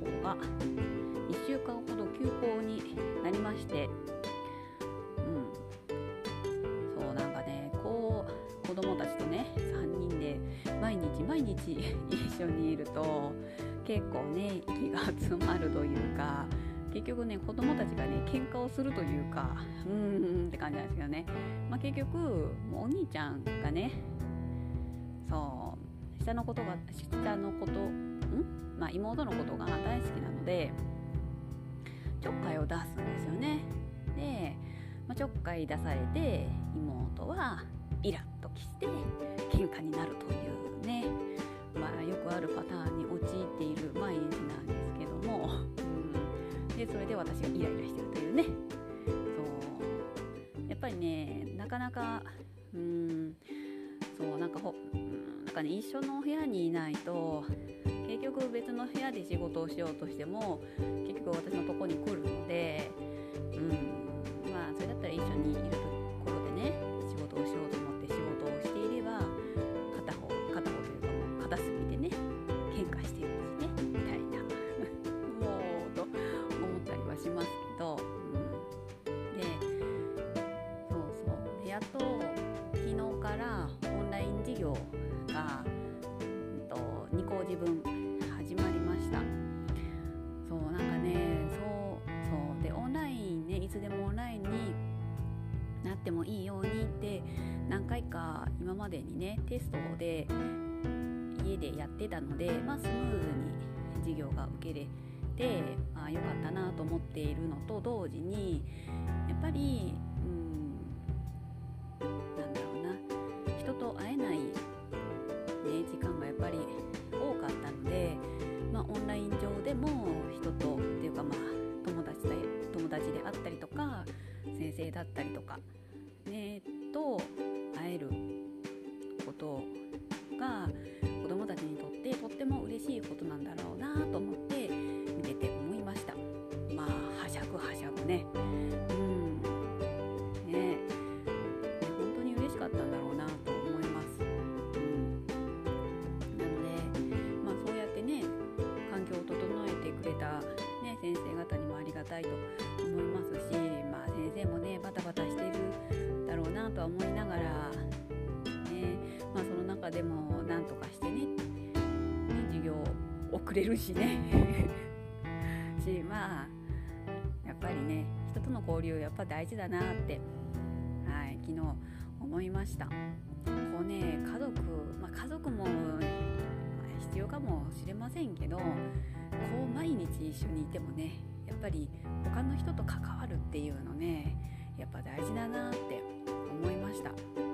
校が1週間ほど休校になりましてうん。そうなんかねこう子どもたちとね3人で毎日毎日一緒にいると結構ね息が集まるというか結局ね子供たちがね喧嘩をするというかうーんって感じなんですけどね、まあ、結局もうお兄ちゃんがねそう下のことが下のことん、まあ、妹のことが大好きなのでちょっかいを出すんですよね。で、まあ、ちょっかい出されて妹はイラッときして喧嘩になるというね。まあよくあるパターンに陥っている毎日なんですけども、うん、でそれで私がイライラしてるというね。そう。やっぱりねなかなかうん。そうなんかほかね一緒の部屋にいないと結局別の部屋で仕事をしようとしても結局私のとこに来るので、うん、まあそれだったら一緒にいるところでね仕事をしようと思って仕事をしていれば片方片方というかもう片隅でね喧嘩してるんですねみたいな。もうと思ったりはしますけど、うん、でそうそう。でやっと昨日からオンライン授業が、うん、と2校自分始まりました。そうなんかねそうそう。でオンラインねいつでもオンラインになってもいいようにって何回か今までにねテストで家でやってたので、まあ、スムーズに授業が受けれて、まあ、よかったなと思っているのと同時にやっぱりオンライン上でも人とっていうかまあ友達で友達であったりとか先生だったりとか、ね、と会えるた、ね、先生方にもありがたいと思いますし、まあ、先生もねバタバタしてるだろうなとは思いながら、ねまあ、その中でもなんとかしてねね授業遅れるしね しまあやっぱりね人との交流やっぱ大事だなって、はい、昨日思いました。こうね家族、まあ、家族も、必要かもしれませんけどこう毎日一緒にいてもねやっぱり他の人と関わるっていうのねやっぱ大事だなって思いました。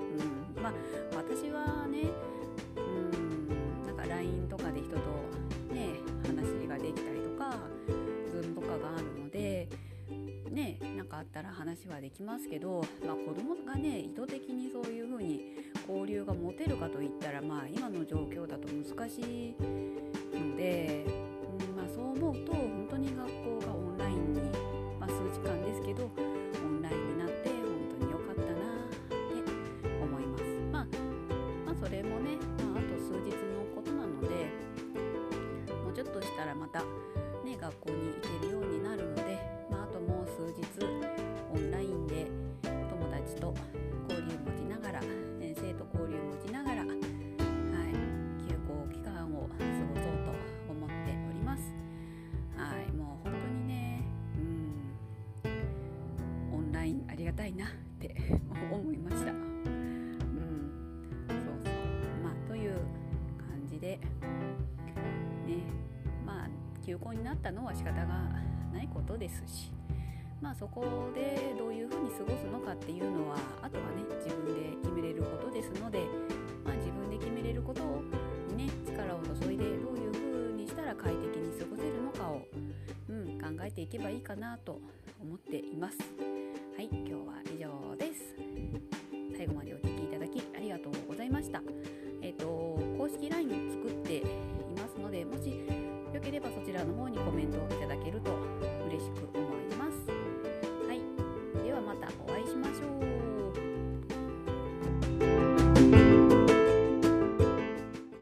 なんかあったら話はできますけど、まあ、子供がね意図的にそういうふうに交流が持てるかといったらまあ今の状況だと難しいので、がたいなって 思いました。うん、そうそう、まあという感じでね、まあ休校になったのは仕方がないことですし。まあそこでどういうふうに過ごすのかっていうのはあとはね自分で決めれることですので、まあ、自分で決めれることにね力を注いでどういうふうにしたら快適に過ごせるのかを、うん、考えていけばいいかなと思っています。今日は以上です。最後までお聴きいただきありがとうございました。